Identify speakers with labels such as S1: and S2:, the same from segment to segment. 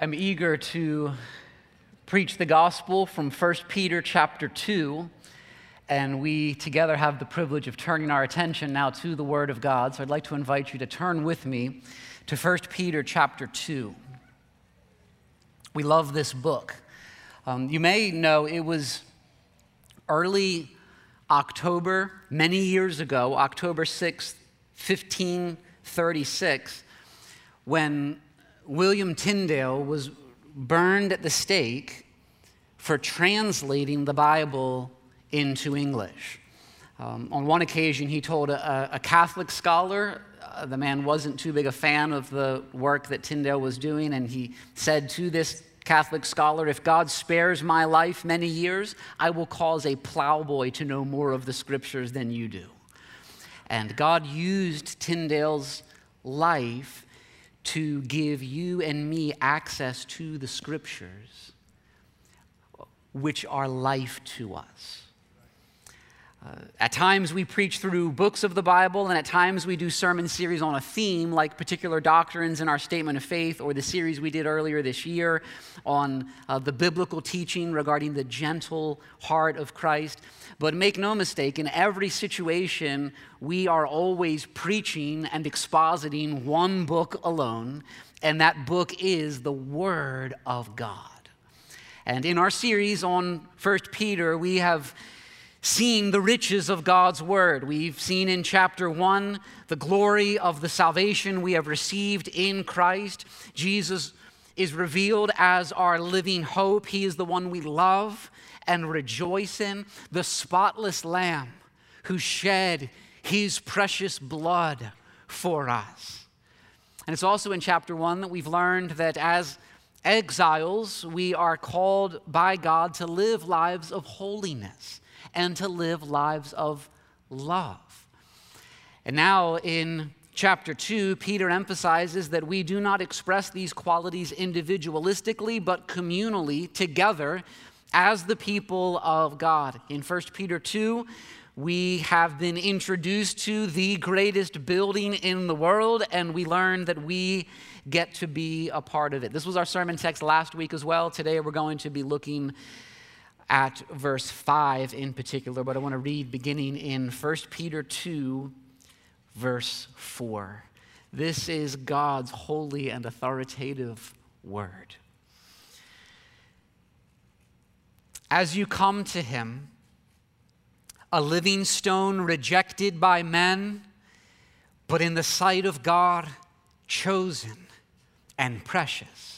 S1: I'm eager to preach the gospel from 1 Peter chapter 2, and we together have the privilege of turning our attention now to the Word of God. So I'd like to invite you to turn with me to 1 Peter chapter 2. We love this book. Um, you may know it was early October, many years ago, October 6th, 1536, when William Tyndale was burned at the stake for translating the Bible into English. Um, on one occasion, he told a, a Catholic scholar, uh, the man wasn't too big a fan of the work that Tyndale was doing, and he said to this Catholic scholar, If God spares my life many years, I will cause a plowboy to know more of the scriptures than you do. And God used Tyndale's life to give you and me access to the scriptures, which are life to us. Uh, at times we preach through books of the Bible, and at times we do sermon series on a theme, like particular doctrines in our statement of faith, or the series we did earlier this year on uh, the biblical teaching regarding the gentle heart of Christ. But make no mistake, in every situation, we are always preaching and expositing one book alone, and that book is the Word of God. And in our series on 1 Peter, we have seen the riches of God's word. We've seen in chapter one the glory of the salvation we have received in Christ. Jesus is revealed as our living hope. He is the one we love and rejoice in, the spotless Lamb who shed his precious blood for us. And it's also in chapter one that we've learned that as exiles, we are called by God to live lives of holiness and to live lives of love. And now in chapter 2, Peter emphasizes that we do not express these qualities individualistically, but communally together as the people of God. In 1 Peter 2, we have been introduced to the greatest building in the world, and we learn that we get to be a part of it. This was our sermon text last week as well. Today we're going to be looking at verse 5 in particular, but I want to read beginning in 1 Peter 2, verse 4. This is God's holy and authoritative word. As you come to him, a living stone rejected by men, but in the sight of God, chosen and precious.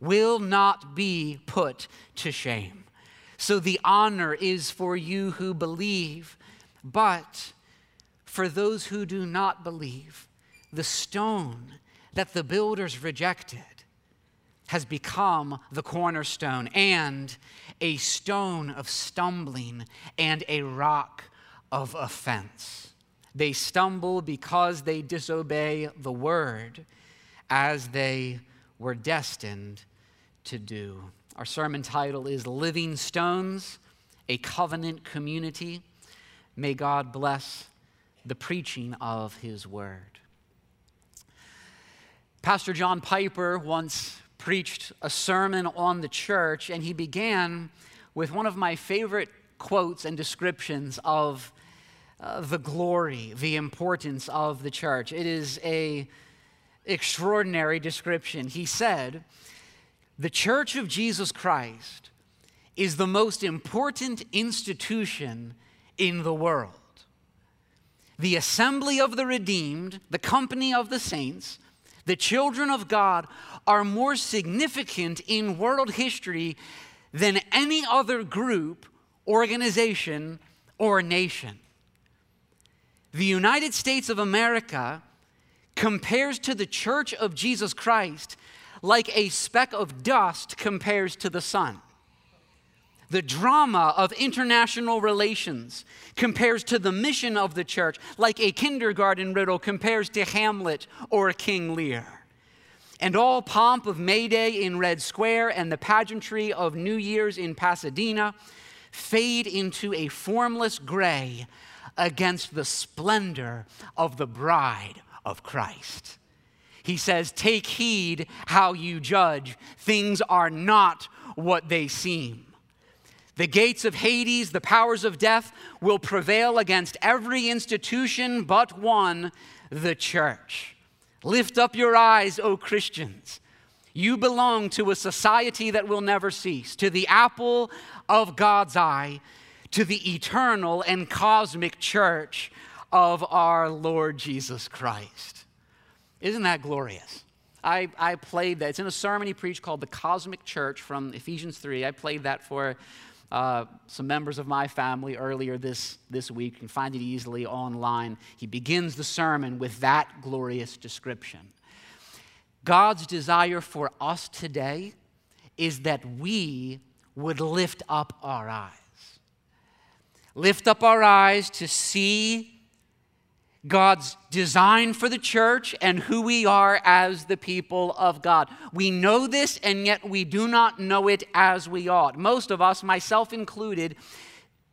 S1: will not be put to shame. So the honor is for you who believe, but for those who do not believe, the stone that the builders rejected has become the cornerstone and a stone of stumbling and a rock of offense. They stumble because they disobey the word as they were destined to do. Our sermon title is Living Stones, a Covenant Community. May God bless the preaching of his word. Pastor John Piper once preached a sermon on the church, and he began with one of my favorite quotes and descriptions of uh, the glory, the importance of the church. It is a extraordinary description. He said, "The church of Jesus Christ is the most important institution in the world. The assembly of the redeemed, the company of the saints, the children of God are more significant in world history than any other group, organization, or nation. The United States of America compares to the Church of Jesus Christ like a speck of dust compares to the sun. The drama of international relations compares to the mission of the church, like a kindergarten riddle compares to Hamlet or King Lear. And all pomp of May Day in Red Square and the pageantry of New Year's in Pasadena fade into a formless gray against the splendor of the bride of Christ. He says, Take heed how you judge. Things are not what they seem. The gates of Hades, the powers of death, will prevail against every institution but one, the church. Lift up your eyes, O Christians. You belong to a society that will never cease, to the apple of God's eye, to the eternal and cosmic church of our Lord Jesus Christ. Isn't that glorious? I, I played that. It's in a sermon he preached called The Cosmic Church from Ephesians 3. I played that for uh, some members of my family earlier this, this week. You can find it easily online. He begins the sermon with that glorious description. God's desire for us today is that we would lift up our eyes. Lift up our eyes to see God's design for the church and who we are as the people of God. We know this, and yet we do not know it as we ought. Most of us, myself included,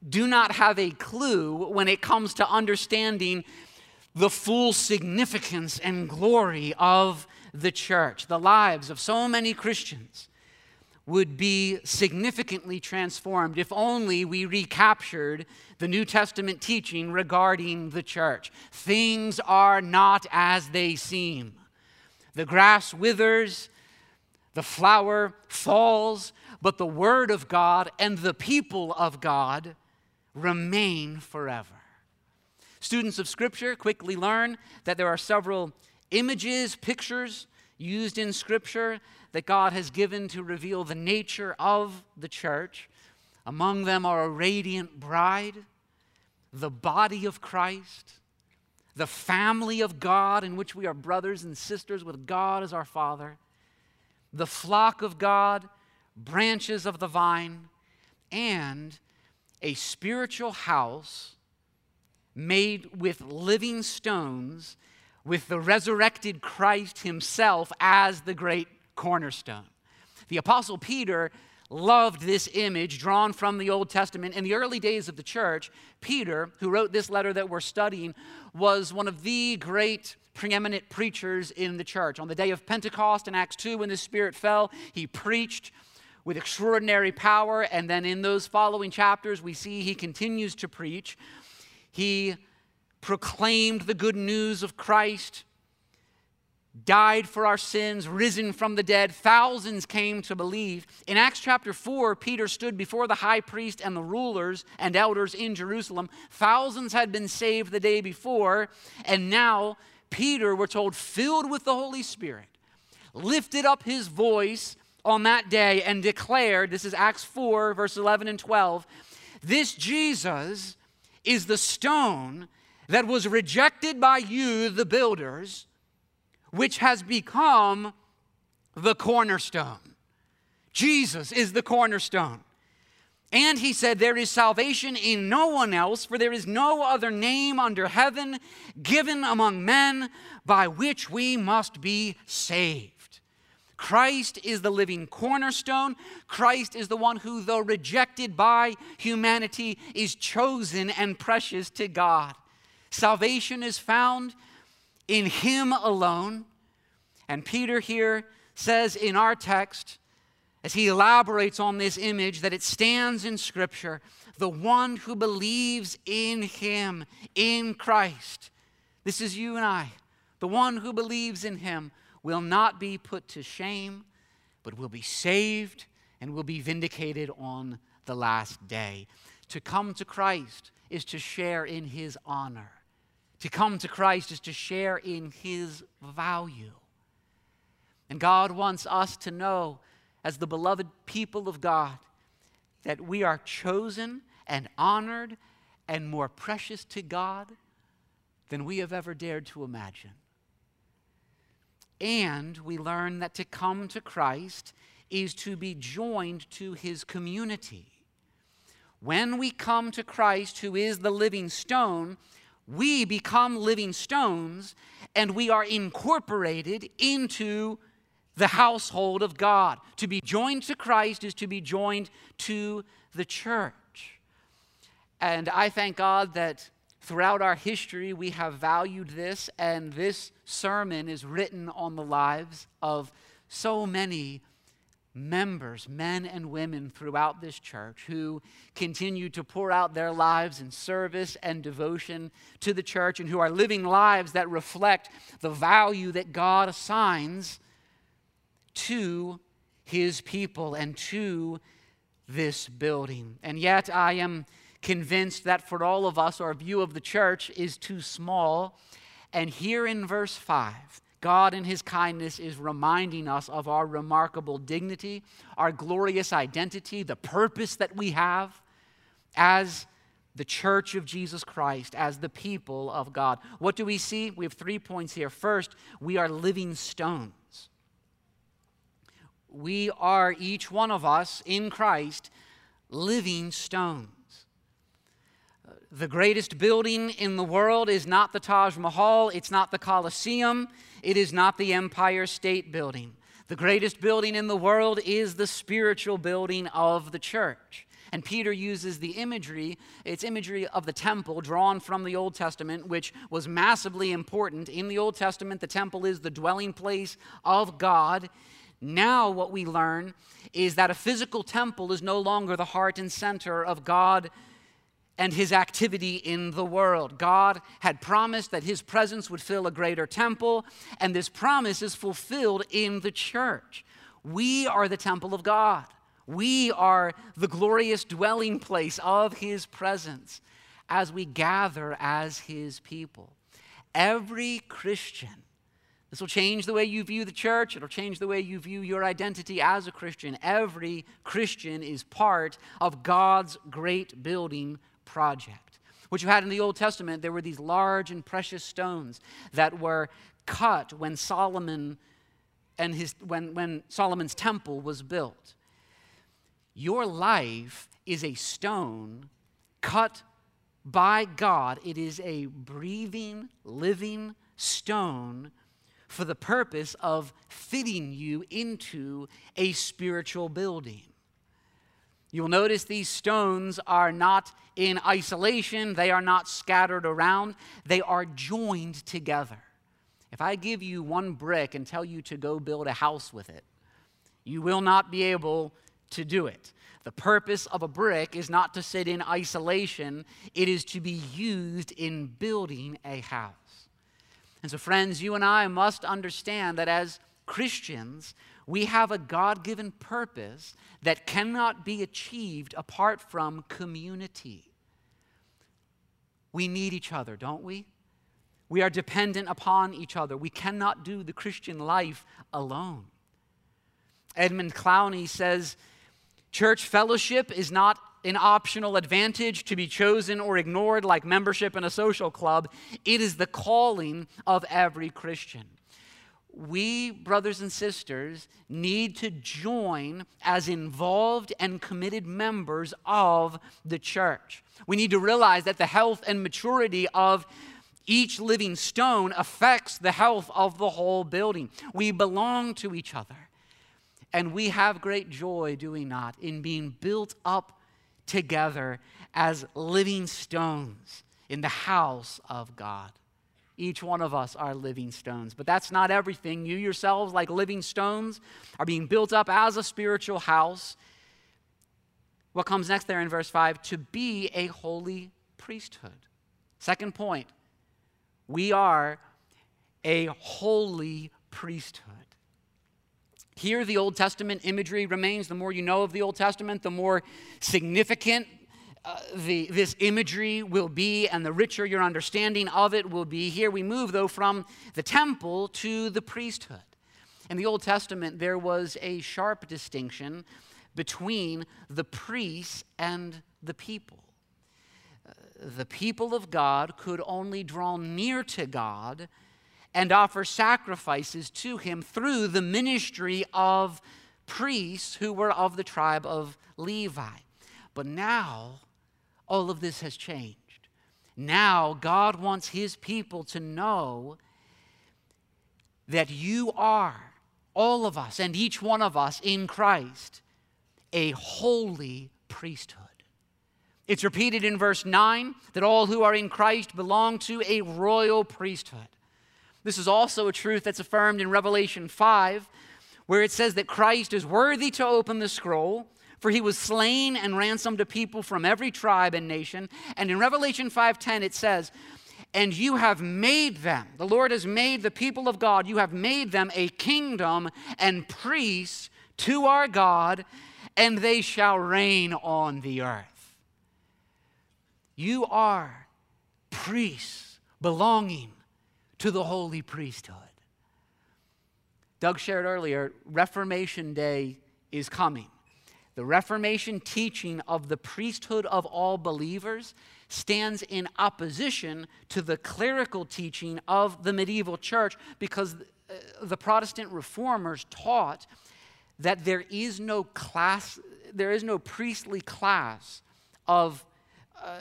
S1: do not have a clue when it comes to understanding the full significance and glory of the church, the lives of so many Christians would be significantly transformed if only we recaptured the New Testament teaching regarding the church. Things are not as they seem. The grass withers, the flower falls, but the Word of God and the people of God remain forever. Students of Scripture quickly learn that there are several images, pictures used in Scripture that God has given to reveal the nature of the church. Among them are a radiant bride, the body of Christ, the family of God, in which we are brothers and sisters with God as our Father, the flock of God, branches of the vine, and a spiritual house made with living stones with the resurrected Christ himself as the great cornerstone. The Apostle Peter loved this image drawn from the Old Testament. In the early days of the church, Peter, who wrote this letter that we're studying, was one of the great preeminent preachers in the church. On the day of Pentecost in Acts 2, when the Spirit fell, he preached with extraordinary power. And then in those following chapters, we see he continues to preach. He proclaimed the good news of Christ, died for our sins, risen from the dead. Thousands came to believe. In Acts chapter 4, Peter stood before the high priest and the rulers and elders in Jerusalem. Thousands had been saved the day before, and now Peter, we're told, filled with the Holy Spirit, lifted up his voice on that day and declared this is Acts 4, verse 11 and 12 this Jesus is the stone that was rejected by you, the builders, which has become the cornerstone. Jesus is the cornerstone. And he said, There is salvation in no one else, for there is no other name under heaven given among men by which we must be saved. Christ is the living cornerstone. Christ is the one who, though rejected by humanity, is chosen and precious to God. Salvation is found in Him alone. And Peter here says in our text, as he elaborates on this image, that it stands in Scripture the one who believes in Him, in Christ. This is you and I. The one who believes in Him will not be put to shame, but will be saved and will be vindicated on the last day. To come to Christ is to share in His honor. To come to Christ is to share in his value. And God wants us to know, as the beloved people of God, that we are chosen and honored and more precious to God than we have ever dared to imagine. And we learn that to come to Christ is to be joined to his community. When we come to Christ, who is the living stone, we become living stones and we are incorporated into the household of God. To be joined to Christ is to be joined to the church. And I thank God that throughout our history we have valued this, and this sermon is written on the lives of so many members, men and women throughout this church who continue to pour out their lives in service and devotion to the church and who are living lives that reflect the value that God assigns to his people and to this building. And yet, I am convinced that for all of us, our view of the church is too small. And here in verse 5, God, in His kindness, is reminding us of our remarkable dignity, our glorious identity, the purpose that we have as the church of Jesus Christ, as the people of God. What do we see? We have three points here. First, we are living stones. We are, each one of us in Christ, living stones. The greatest building in the world is not the Taj Mahal, it's not the Colosseum, it is not the Empire State Building. The greatest building in the world is the spiritual building of the church. And Peter uses the imagery, it's imagery of the temple drawn from the Old Testament, which was massively important. In the Old Testament, the temple is the dwelling place of God. Now, what we learn is that a physical temple is no longer the heart and center of God and his activity in the world. God had promised that his presence would fill a greater temple, and this promise is fulfilled in the church. We are the temple of God. We are the glorious dwelling place of his presence as we gather as his people. Every Christian, this will change the way you view the church, it'll change the way you view your identity as a Christian. Every Christian is part of God's great building project. What you had in the Old Testament, there were these large and precious stones that were cut when Solomon and his when, when Solomon's temple was built. Your life is a stone cut by God. It is a breathing, living stone for the purpose of fitting you into a spiritual building. You'll notice these stones are not in isolation, they are not scattered around, they are joined together. If I give you one brick and tell you to go build a house with it, you will not be able to do it. The purpose of a brick is not to sit in isolation, it is to be used in building a house. And so, friends, you and I must understand that as Christians, we have a God given purpose that cannot be achieved apart from community. We need each other, don't we? We are dependent upon each other. We cannot do the Christian life alone. Edmund Clowney says church fellowship is not an optional advantage to be chosen or ignored like membership in a social club. It is the calling of every Christian we, brothers and sisters, need to join as involved and committed members of the church. We need to realize that the health and maturity of each living stone affects the health of the whole building. We belong to each other. And we have great joy, do we not, in being built up together as living stones in the house of God. Each one of us are living stones. But that's not everything. You yourselves, like living stones, are being built up as a spiritual house. What comes next there in verse 5? To be a holy priesthood. Second point, we are a holy priesthood. Here, the Old Testament imagery remains. The more you know of the Old Testament, the more significant uh, the, this imagery will be and the richer your understanding of it will be. Here we move, though, from the temple to the priesthood. In the Old Testament, there was a sharp distinction between the priests and the people. Uh, the people of God could only draw near to God and offer sacrifices to him through the ministry of priests who were of the tribe of Levi. But now, all of this has changed. Now, God wants his people to know that you are, all of us and each one of us in Christ, a holy priesthood. It's repeated in verse 9 that all who are in Christ belong to a royal priesthood. This is also a truth that's affirmed in Revelation 5, where it says that Christ is worthy to open the scroll, for he was slain and ransomed a people from every tribe and nation. And in Revelation 5:10 it says, "And you have made them, the Lord has made the people of God, you have made them a kingdom and priests to our God, and they shall reign on the earth." You are priests belonging to the holy priesthood. Doug shared earlier, Reformation Day is coming. The Reformation teaching of the priesthood of all believers stands in opposition to the clerical teaching of the medieval church because uh, the Protestant reformers taught that there is no class, there is no priestly class of uh,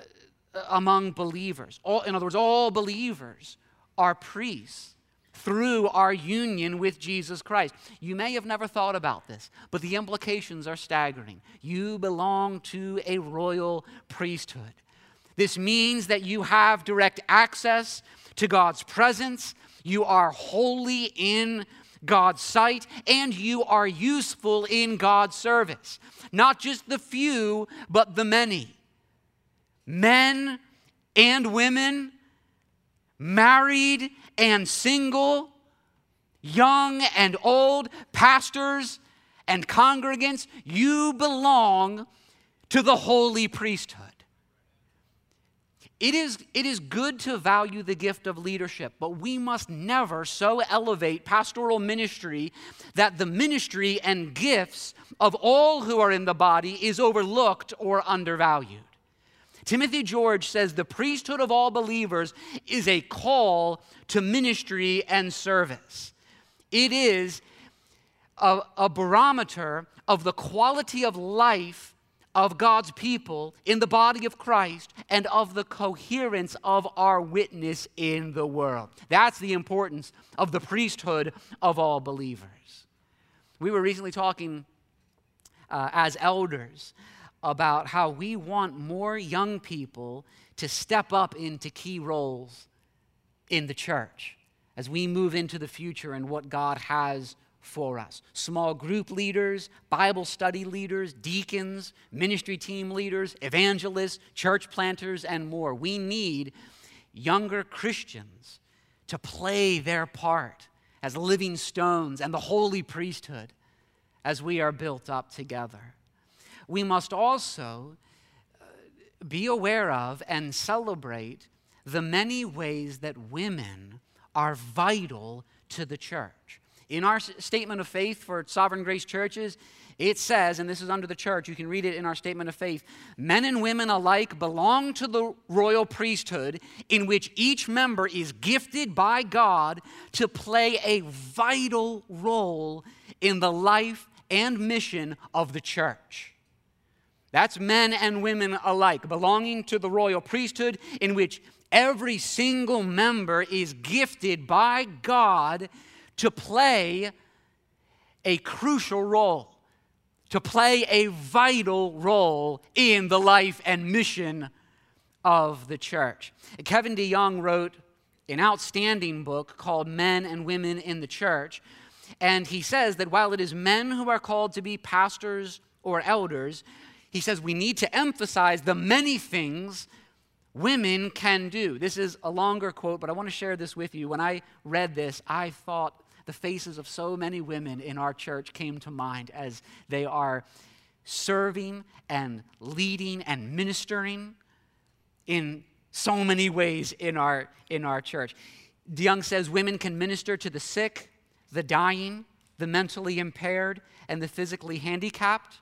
S1: among believers. All, in other words, all believers are priests through our union with Jesus Christ. You may have never thought about this, but the implications are staggering. You belong to a royal priesthood. This means that you have direct access to God's presence, you are holy in God's sight, and you are useful in God's service. Not just the few, but the many men and women, married and single, young and old, pastors and congregants, you belong to the holy priesthood. It is, it is good to value the gift of leadership, but we must never so elevate pastoral ministry that the ministry and gifts of all who are in the body is overlooked or undervalued. Timothy George says the priesthood of all believers is a call to ministry and service. It is a, a barometer of the quality of life of God's people in the body of Christ and of the coherence of our witness in the world. That's the importance of the priesthood of all believers. We were recently talking uh, as elders about how we want more young people to step up into key roles in the church as we move into the future and what God has for us. Small group leaders, Bible study leaders, deacons, ministry team leaders, evangelists, church planters, and more. We need younger Christians to play their part as living stones and the holy priesthood as we are built up together we must also uh, be aware of and celebrate the many ways that women are vital to the church. In our statement of faith for Sovereign Grace churches, it says, and this is under the church, you can read it in our statement of faith men and women alike belong to the royal priesthood, in which each member is gifted by God to play a vital role in the life and mission of the church. That's men and women alike, belonging to the royal priesthood, in which every single member is gifted by God to play a crucial role, to play a vital role in the life and mission of the church. Kevin DeYoung wrote an outstanding book called Men and Women in the Church. And he says that while it is men who are called to be pastors or elders, he says we need to emphasize the many things women can do. This is a longer quote, but I want to share this with you. When I read this, I thought the faces of so many women in our church came to mind as they are serving and leading and ministering in so many ways in our, in our church. DeYoung says women can minister to the sick, the dying, the mentally impaired, and the physically handicapped.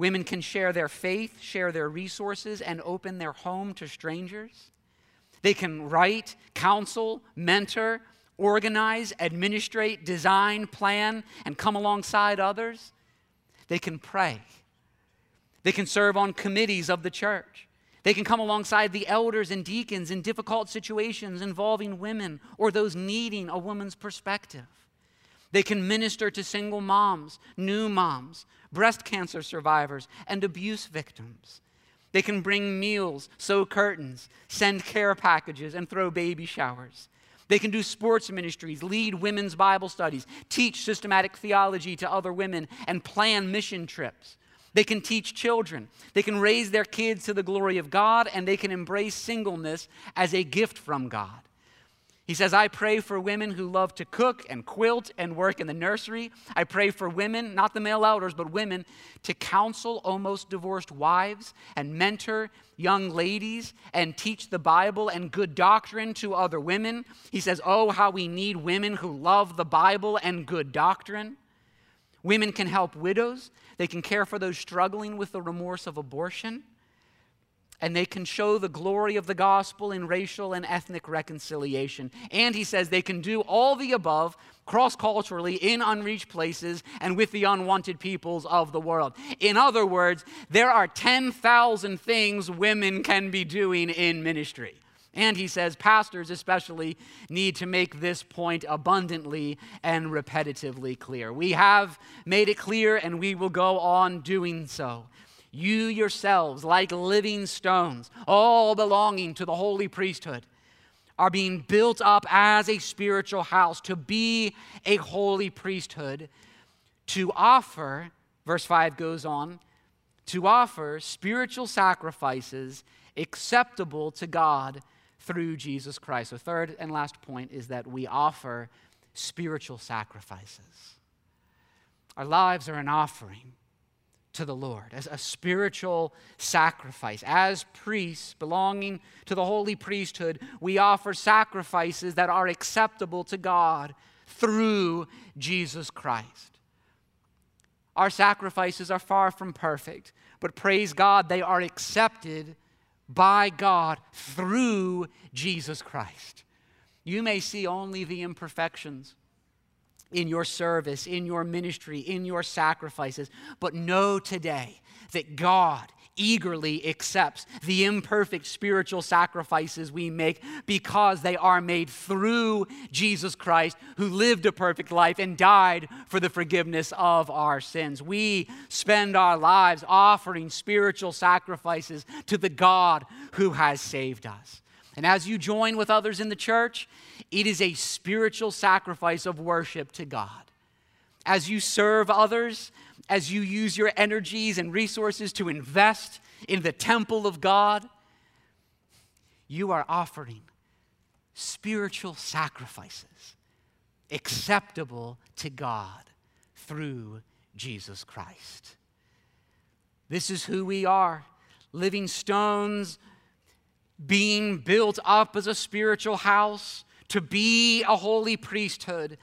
S1: Women can share their faith, share their resources, and open their home to strangers. They can write, counsel, mentor, organize, administrate, design, plan, and come alongside others. They can pray. They can serve on committees of the church. They can come alongside the elders and deacons in difficult situations involving women or those needing a woman's perspective. They can minister to single moms, new moms, breast cancer survivors, and abuse victims. They can bring meals, sew curtains, send care packages, and throw baby showers. They can do sports ministries, lead women's Bible studies, teach systematic theology to other women, and plan mission trips. They can teach children. They can raise their kids to the glory of God, and they can embrace singleness as a gift from God. He says, I pray for women who love to cook and quilt and work in the nursery. I pray for women, not the male elders, but women, to counsel almost divorced wives and mentor young ladies and teach the Bible and good doctrine to other women. He says, Oh, how we need women who love the Bible and good doctrine. Women can help widows, they can care for those struggling with the remorse of abortion and they can show the glory of the gospel in racial and ethnic reconciliation. And he says they can do all the above cross culturally in unreached places and with the unwanted peoples of the world. In other words, there are 10,000 things women can be doing in ministry. And he says pastors, especially, need to make this point abundantly and repetitively clear. We have made it clear, and we will go on doing so. You yourselves, like living stones, all belonging to the holy priesthood, are being built up as a spiritual house to be a holy priesthood, to offer, verse 5 goes on, to offer spiritual sacrifices acceptable to God through Jesus Christ. The third and last point is that we offer spiritual sacrifices. Our lives are an offering to the Lord, as a spiritual sacrifice. As priests belonging to the holy priesthood, we offer sacrifices that are acceptable to God through Jesus Christ. Our sacrifices are far from perfect, but praise God, they are accepted by God through Jesus Christ. You may see only the imperfections in your service, in your ministry, in your sacrifices. But know today that God eagerly accepts the imperfect spiritual sacrifices we make because they are made through Jesus Christ, who lived a perfect life and died for the forgiveness of our sins. We spend our lives offering spiritual sacrifices to the God who has saved us. And as you join with others in the church, it is a spiritual sacrifice of worship to God. As you serve others, as you use your energies and resources to invest in the temple of God, you are offering spiritual sacrifices acceptable to God through Jesus Christ. This is who we are living stones being built up as a spiritual house, to be a holy priesthood,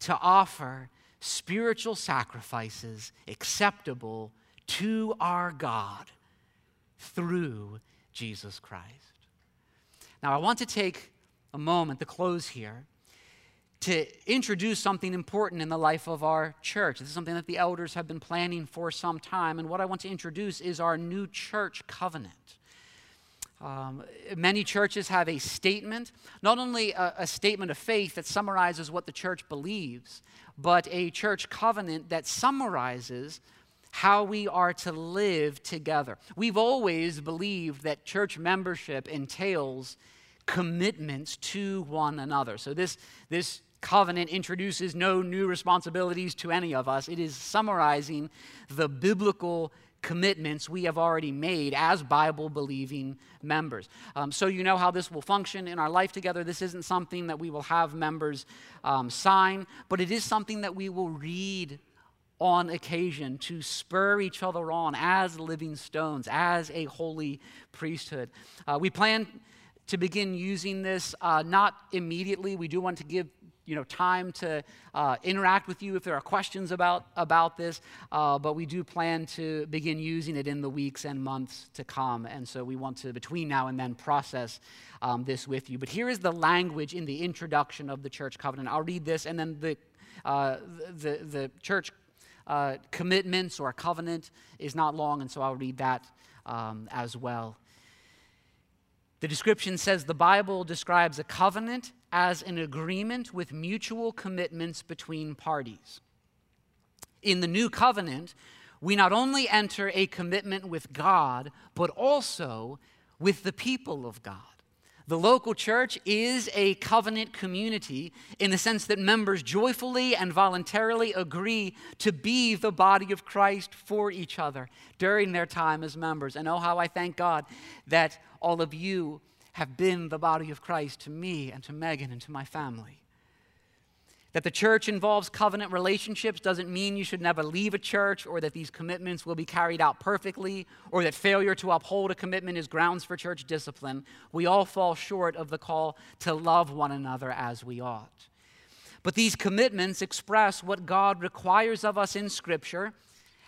S1: to offer spiritual sacrifices acceptable to our God through Jesus Christ. Now, I want to take a moment to close here to introduce something important in the life of our church. This is something that the elders have been planning for some time, and what I want to introduce is our new church covenant. Um, many churches have a statement, not only a, a, statement of faith that summarizes what the church believes, but a church covenant that summarizes how we are to live together. We've always believed that church membership entails commitments to one another. So this, this covenant introduces no new responsibilities to any of us. It is summarizing the biblical commitments we have already made as Bible believing members. Um, so, you know how this will function in our life together. This isn't something that we will have members um, sign, but it is something that we will read on occasion to spur each other on as living stones, as a holy priesthood. Uh, we plan to begin using this uh, not immediately. We do want to give you know, time to uh, interact with you if there are questions about, about this, uh, but we do plan to begin using it in the weeks and months to come. And so we want to, between now and then, process um, this with you. But here is the language in the introduction of the church covenant. I'll read this, and then the, uh, the, the church uh, commitments or covenant is not long, and so I'll read that um, as well. The description says the Bible describes a covenant as an agreement with mutual commitments between parties. In the new covenant, we not only enter a commitment with God, but also with the people of God. The local church is a covenant community in the sense that members joyfully and voluntarily agree to be the body of Christ for each other during their time as members. And oh, how I thank God that all of you have been the body of Christ to me and to Megan and to my family. That the church involves covenant relationships doesn't mean you should never leave a church or that these commitments will be carried out perfectly or that failure to uphold a commitment is grounds for church discipline. We all fall short of the call to love one another as we ought. But these commitments express what God requires of us in Scripture,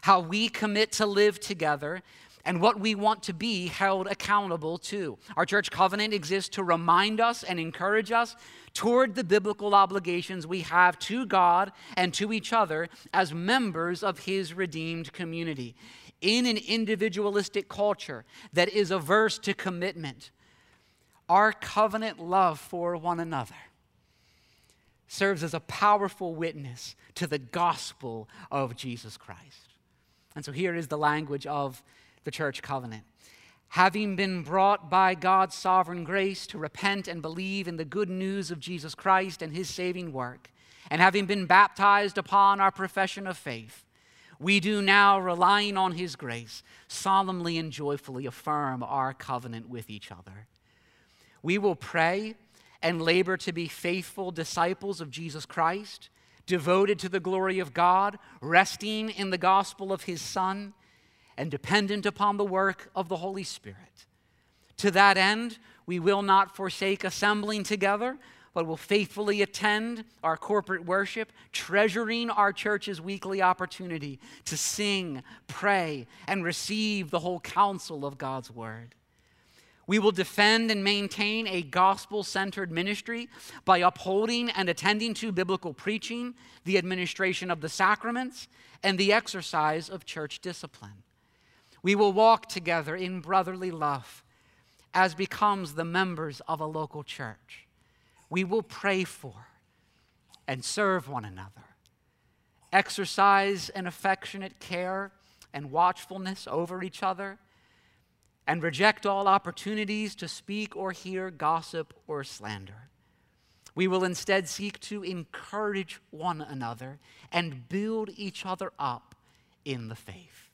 S1: how we commit to live together, and what we want to be held accountable to. Our church covenant exists to remind us and encourage us toward the biblical obligations we have to God and to each other as members of His redeemed community. In an individualistic culture that is averse to commitment, our covenant love for one another serves as a powerful witness to the gospel of Jesus Christ. And so here is the language of the church covenant. Having been brought by God's sovereign grace to repent and believe in the good news of Jesus Christ and his saving work, and having been baptized upon our profession of faith, we do now, relying on his grace, solemnly and joyfully affirm our covenant with each other. We will pray and labor to be faithful disciples of Jesus Christ, devoted to the glory of God, resting in the gospel of his Son and dependent upon the work of the Holy Spirit. To that end, we will not forsake assembling together, but will faithfully attend our corporate worship, treasuring our church's weekly opportunity to sing, pray, and receive the whole counsel of God's Word. We will defend and maintain a gospel centered ministry by upholding and attending to biblical preaching, the administration of the sacraments, and the exercise of church discipline. We will walk together in brotherly love as becomes the members of a local church. We will pray for and serve one another, exercise an affectionate care and watchfulness over each other, and reject all opportunities to speak or hear gossip or slander. We will instead seek to encourage one another and build each other up in the faith.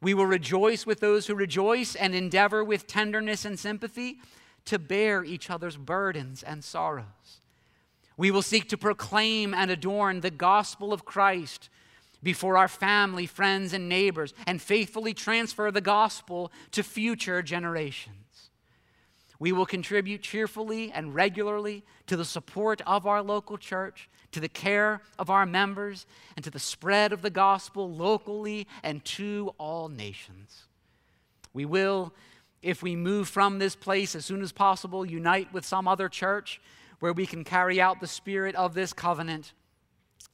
S1: We will rejoice with those who rejoice and endeavor with tenderness and sympathy to bear each other's burdens and sorrows. We will seek to proclaim and adorn the gospel of Christ before our family, friends, and neighbors, and faithfully transfer the gospel to future generations. We will contribute cheerfully and regularly to the support of our local church to the care of our members, and to the spread of the gospel locally and to all nations. We will, if we move from this place as soon as possible, unite with some other church where we can carry out the spirit of this covenant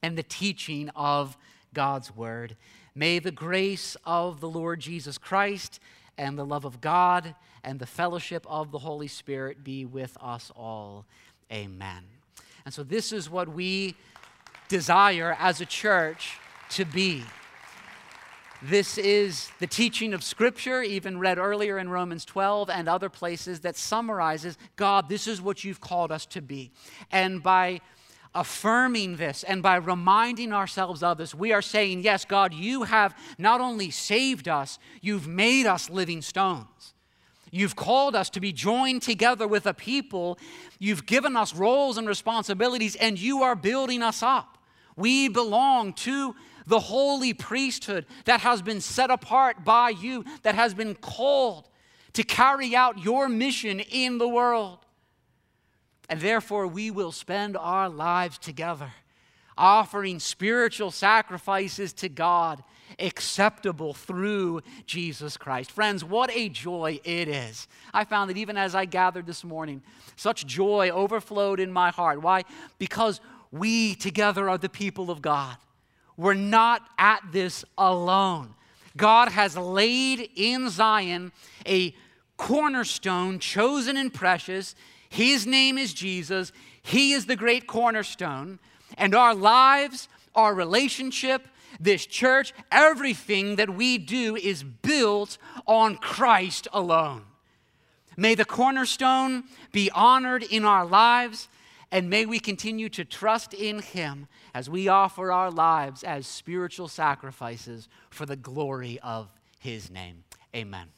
S1: and the teaching of God's word. May the grace of the Lord Jesus Christ and the love of God and the fellowship of the Holy Spirit be with us all. Amen. And so, this is what we desire as a church to be. This is the teaching of Scripture, even read earlier in Romans 12 and other places, that summarizes God, this is what you've called us to be. And by affirming this and by reminding ourselves of this, we are saying, Yes, God, you have not only saved us, you've made us living stones. You've called us to be joined together with a people. You've given us roles and responsibilities, and you are building us up. We belong to the holy priesthood that has been set apart by you, that has been called to carry out your mission in the world. And therefore, we will spend our lives together, offering spiritual sacrifices to God, acceptable through Jesus Christ. Friends, what a joy it is. I found that even as I gathered this morning, such joy overflowed in my heart. Why? Because we together are the people of God. We're not at this alone. God has laid in Zion a cornerstone, chosen and precious. His name is Jesus. He is the great cornerstone. And our lives, our relationship, this church, everything that we do is built on Christ alone. May the cornerstone be honored in our lives, and may we continue to trust in Him as we offer our lives as spiritual sacrifices for the glory of His name. Amen.